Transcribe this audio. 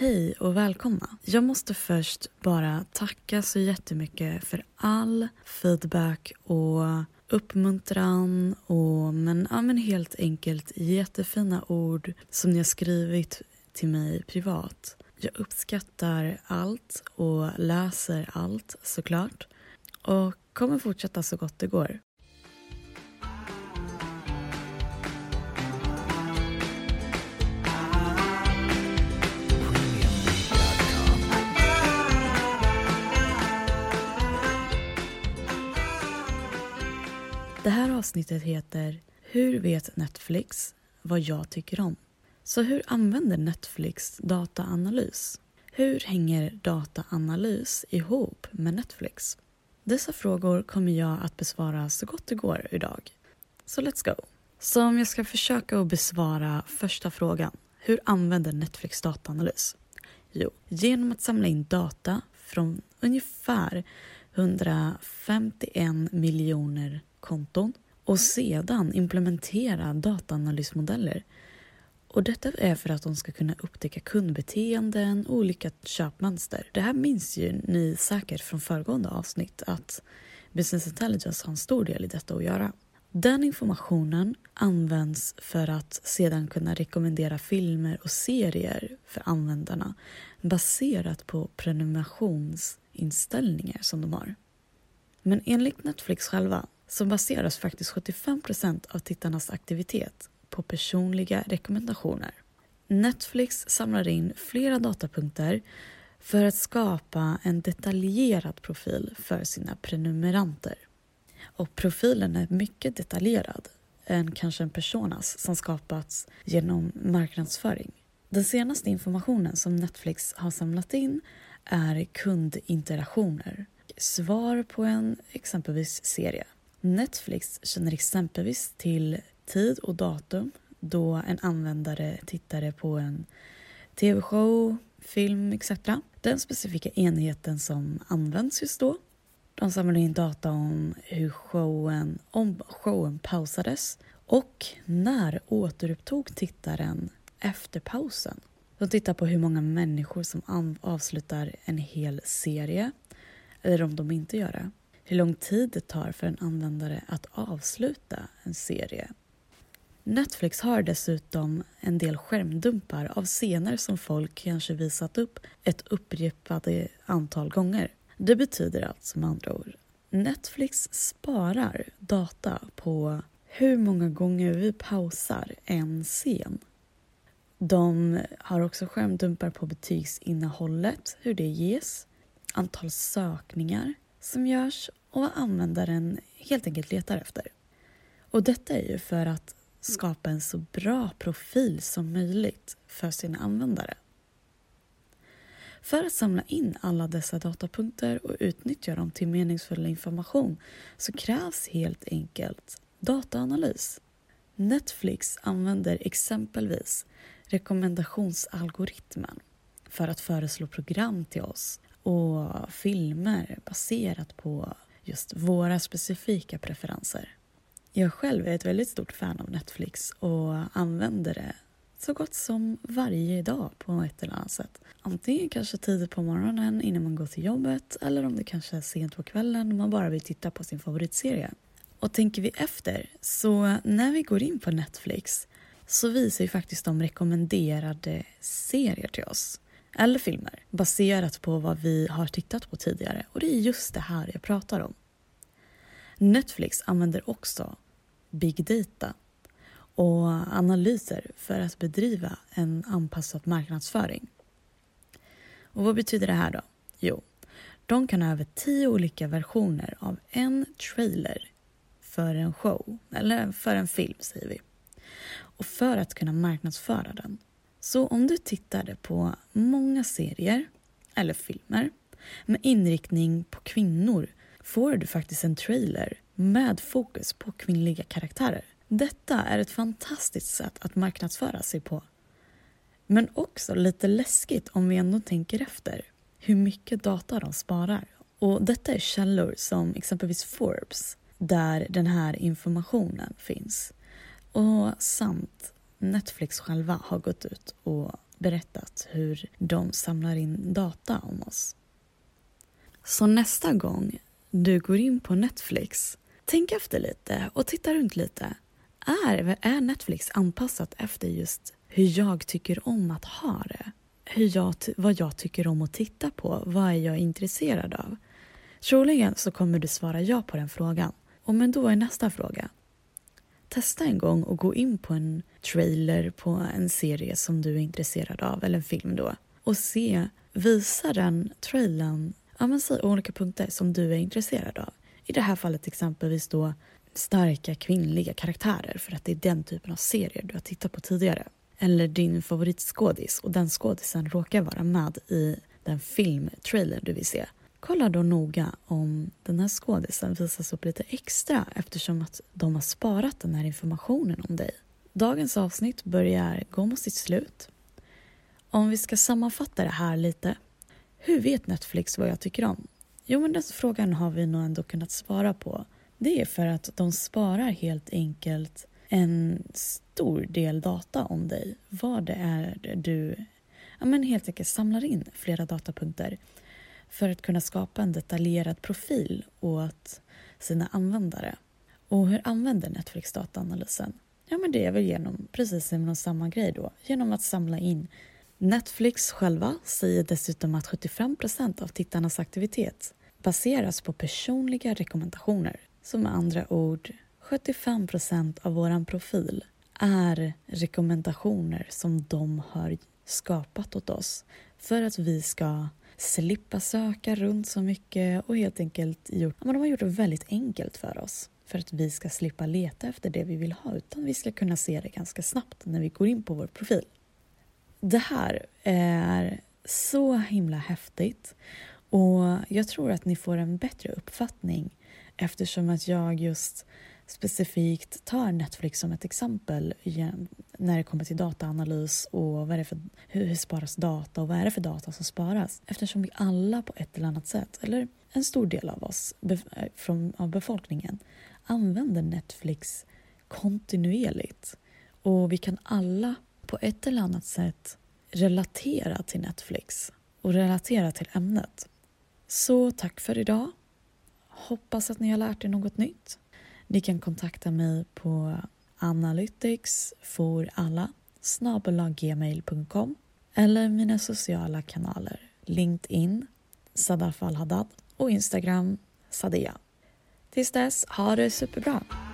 Hej och välkomna. Jag måste först bara tacka så jättemycket för all feedback och uppmuntran och men, ja, men helt enkelt jättefina ord som ni har skrivit till mig privat. Jag uppskattar allt och läser allt såklart och kommer fortsätta så gott det går. Avsnittet heter Hur vet Netflix vad jag tycker om? Så hur använder Netflix dataanalys? Hur hänger dataanalys ihop med Netflix? Dessa frågor kommer jag att besvara så gott det går idag. Så let's go! Så om jag ska försöka att besvara första frågan. Hur använder Netflix dataanalys? Jo, genom att samla in data från ungefär 151 miljoner konton och sedan implementera dataanalysmodeller. Och detta är för att de ska kunna upptäcka kundbeteenden och olika köpmönster. Det här minns ju ni säkert från föregående avsnitt att Business Intelligence har en stor del i detta att göra. Den informationen används för att sedan kunna rekommendera filmer och serier för användarna baserat på prenumerationsinställningar som de har. Men enligt Netflix själva så baseras faktiskt 75% av tittarnas aktivitet på personliga rekommendationer. Netflix samlar in flera datapunkter för att skapa en detaljerad profil för sina prenumeranter. Och profilen är mycket detaljerad än kanske en personas som skapats genom marknadsföring. Den senaste informationen som Netflix har samlat in är kundinteraktioner. Svar på en exempelvis serie. Netflix känner exempelvis till tid och datum då en användare tittade på en tv-show, film etc. Den specifika enheten som används just då. De samlar in data om hur showen, om showen pausades och när återupptog tittaren efter pausen. De tittar på hur många människor som avslutar en hel serie eller om de inte gör det hur lång tid det tar för en användare att avsluta en serie. Netflix har dessutom en del skärmdumpar av scener som folk kanske visat upp ett upprepade antal gånger. Det betyder alltså med andra ord Netflix sparar data på hur många gånger vi pausar en scen. De har också skärmdumpar på betygsinnehållet, hur det ges, antal sökningar som görs och vad användaren helt enkelt letar efter. Och detta är ju för att skapa en så bra profil som möjligt för sina användare. För att samla in alla dessa datapunkter och utnyttja dem till meningsfull information så krävs helt enkelt dataanalys. Netflix använder exempelvis rekommendationsalgoritmen för att föreslå program till oss och filmer baserat på just våra specifika preferenser. Jag själv är ett väldigt stort fan av Netflix och använder det så gott som varje dag på ett eller annat sätt. Antingen kanske tidigt på morgonen innan man går till jobbet eller om det kanske är sent på kvällen och man bara vill titta på sin favoritserie. Och tänker vi efter, så när vi går in på Netflix så visar ju faktiskt de rekommenderade serier till oss eller filmer baserat på vad vi har tittat på tidigare och det är just det här jag pratar om. Netflix använder också big data och analyser för att bedriva en anpassad marknadsföring. Och vad betyder det här då? Jo, de kan ha över tio olika versioner av en trailer för en show, eller för en film säger vi. Och för att kunna marknadsföra den så om du tittade på många serier eller filmer med inriktning på kvinnor får du faktiskt en trailer med fokus på kvinnliga karaktärer. Detta är ett fantastiskt sätt att marknadsföra sig på. Men också lite läskigt om vi ändå tänker efter hur mycket data de sparar. Och detta är källor som exempelvis Forbes där den här informationen finns. Och samt Netflix själva har gått ut och berättat hur de samlar in data om oss. Så nästa gång du går in på Netflix, tänk efter lite och titta runt lite. Är, är Netflix anpassat efter just hur jag tycker om att ha det? Hur jag, vad jag tycker om att titta på? Vad är jag intresserad av? Troligen så kommer du svara ja på den frågan. Och men då är nästa fråga. Testa en gång och gå in på en trailer på en serie som du är intresserad av, eller en film då, och se, visa den trailern ja, men säg olika punkter som du är intresserad av. I det här fallet exempelvis då starka kvinnliga karaktärer för att det är den typen av serier du har tittat på tidigare. Eller din favoritskådis och den skådisen råkar vara med i den filmtrailer du vill se. Kolla då noga om den här skådisen visas upp lite extra eftersom att de har sparat den här informationen om dig. Dagens avsnitt börjar gå mot sitt slut. Om vi ska sammanfatta det här lite. Hur vet Netflix vad jag tycker om? Jo, men den frågan har vi nog ändå kunnat svara på. Det är för att de sparar helt enkelt en stor del data om dig. Vad det är du ja, men helt enkelt samlar in flera datapunkter för att kunna skapa en detaljerad profil åt sina användare. Och hur använder Netflix dataanalysen? Ja, men det är väl genom precis genom samma grej då, genom att samla in Netflix själva säger dessutom att 75% av tittarnas aktivitet baseras på personliga rekommendationer. Så med andra ord, 75% av vår profil är rekommendationer som de har skapat åt oss för att vi ska slippa söka runt så mycket och helt enkelt gjort, ja, de har gjort det väldigt enkelt för oss för att vi ska slippa leta efter det vi vill ha utan vi ska kunna se det ganska snabbt när vi går in på vår profil. Det här är så himla häftigt och jag tror att ni får en bättre uppfattning eftersom att jag just specifikt tar Netflix som ett exempel när det kommer till dataanalys och vad är det för, hur sparas data och vad är det för data som sparas? Eftersom vi alla på ett eller annat sätt, eller en stor del av oss eh, från, av befolkningen, använder Netflix kontinuerligt. Och vi kan alla på ett eller annat sätt relatera till Netflix och relatera till ämnet. Så tack för idag. Hoppas att ni har lärt er något nytt. Ni kan kontakta mig på analytics for alla gmail.com eller mina sociala kanaler LinkedIn, Sadaf Al-Haddad och Instagram, Sadia. Tills dess, ha det superbra!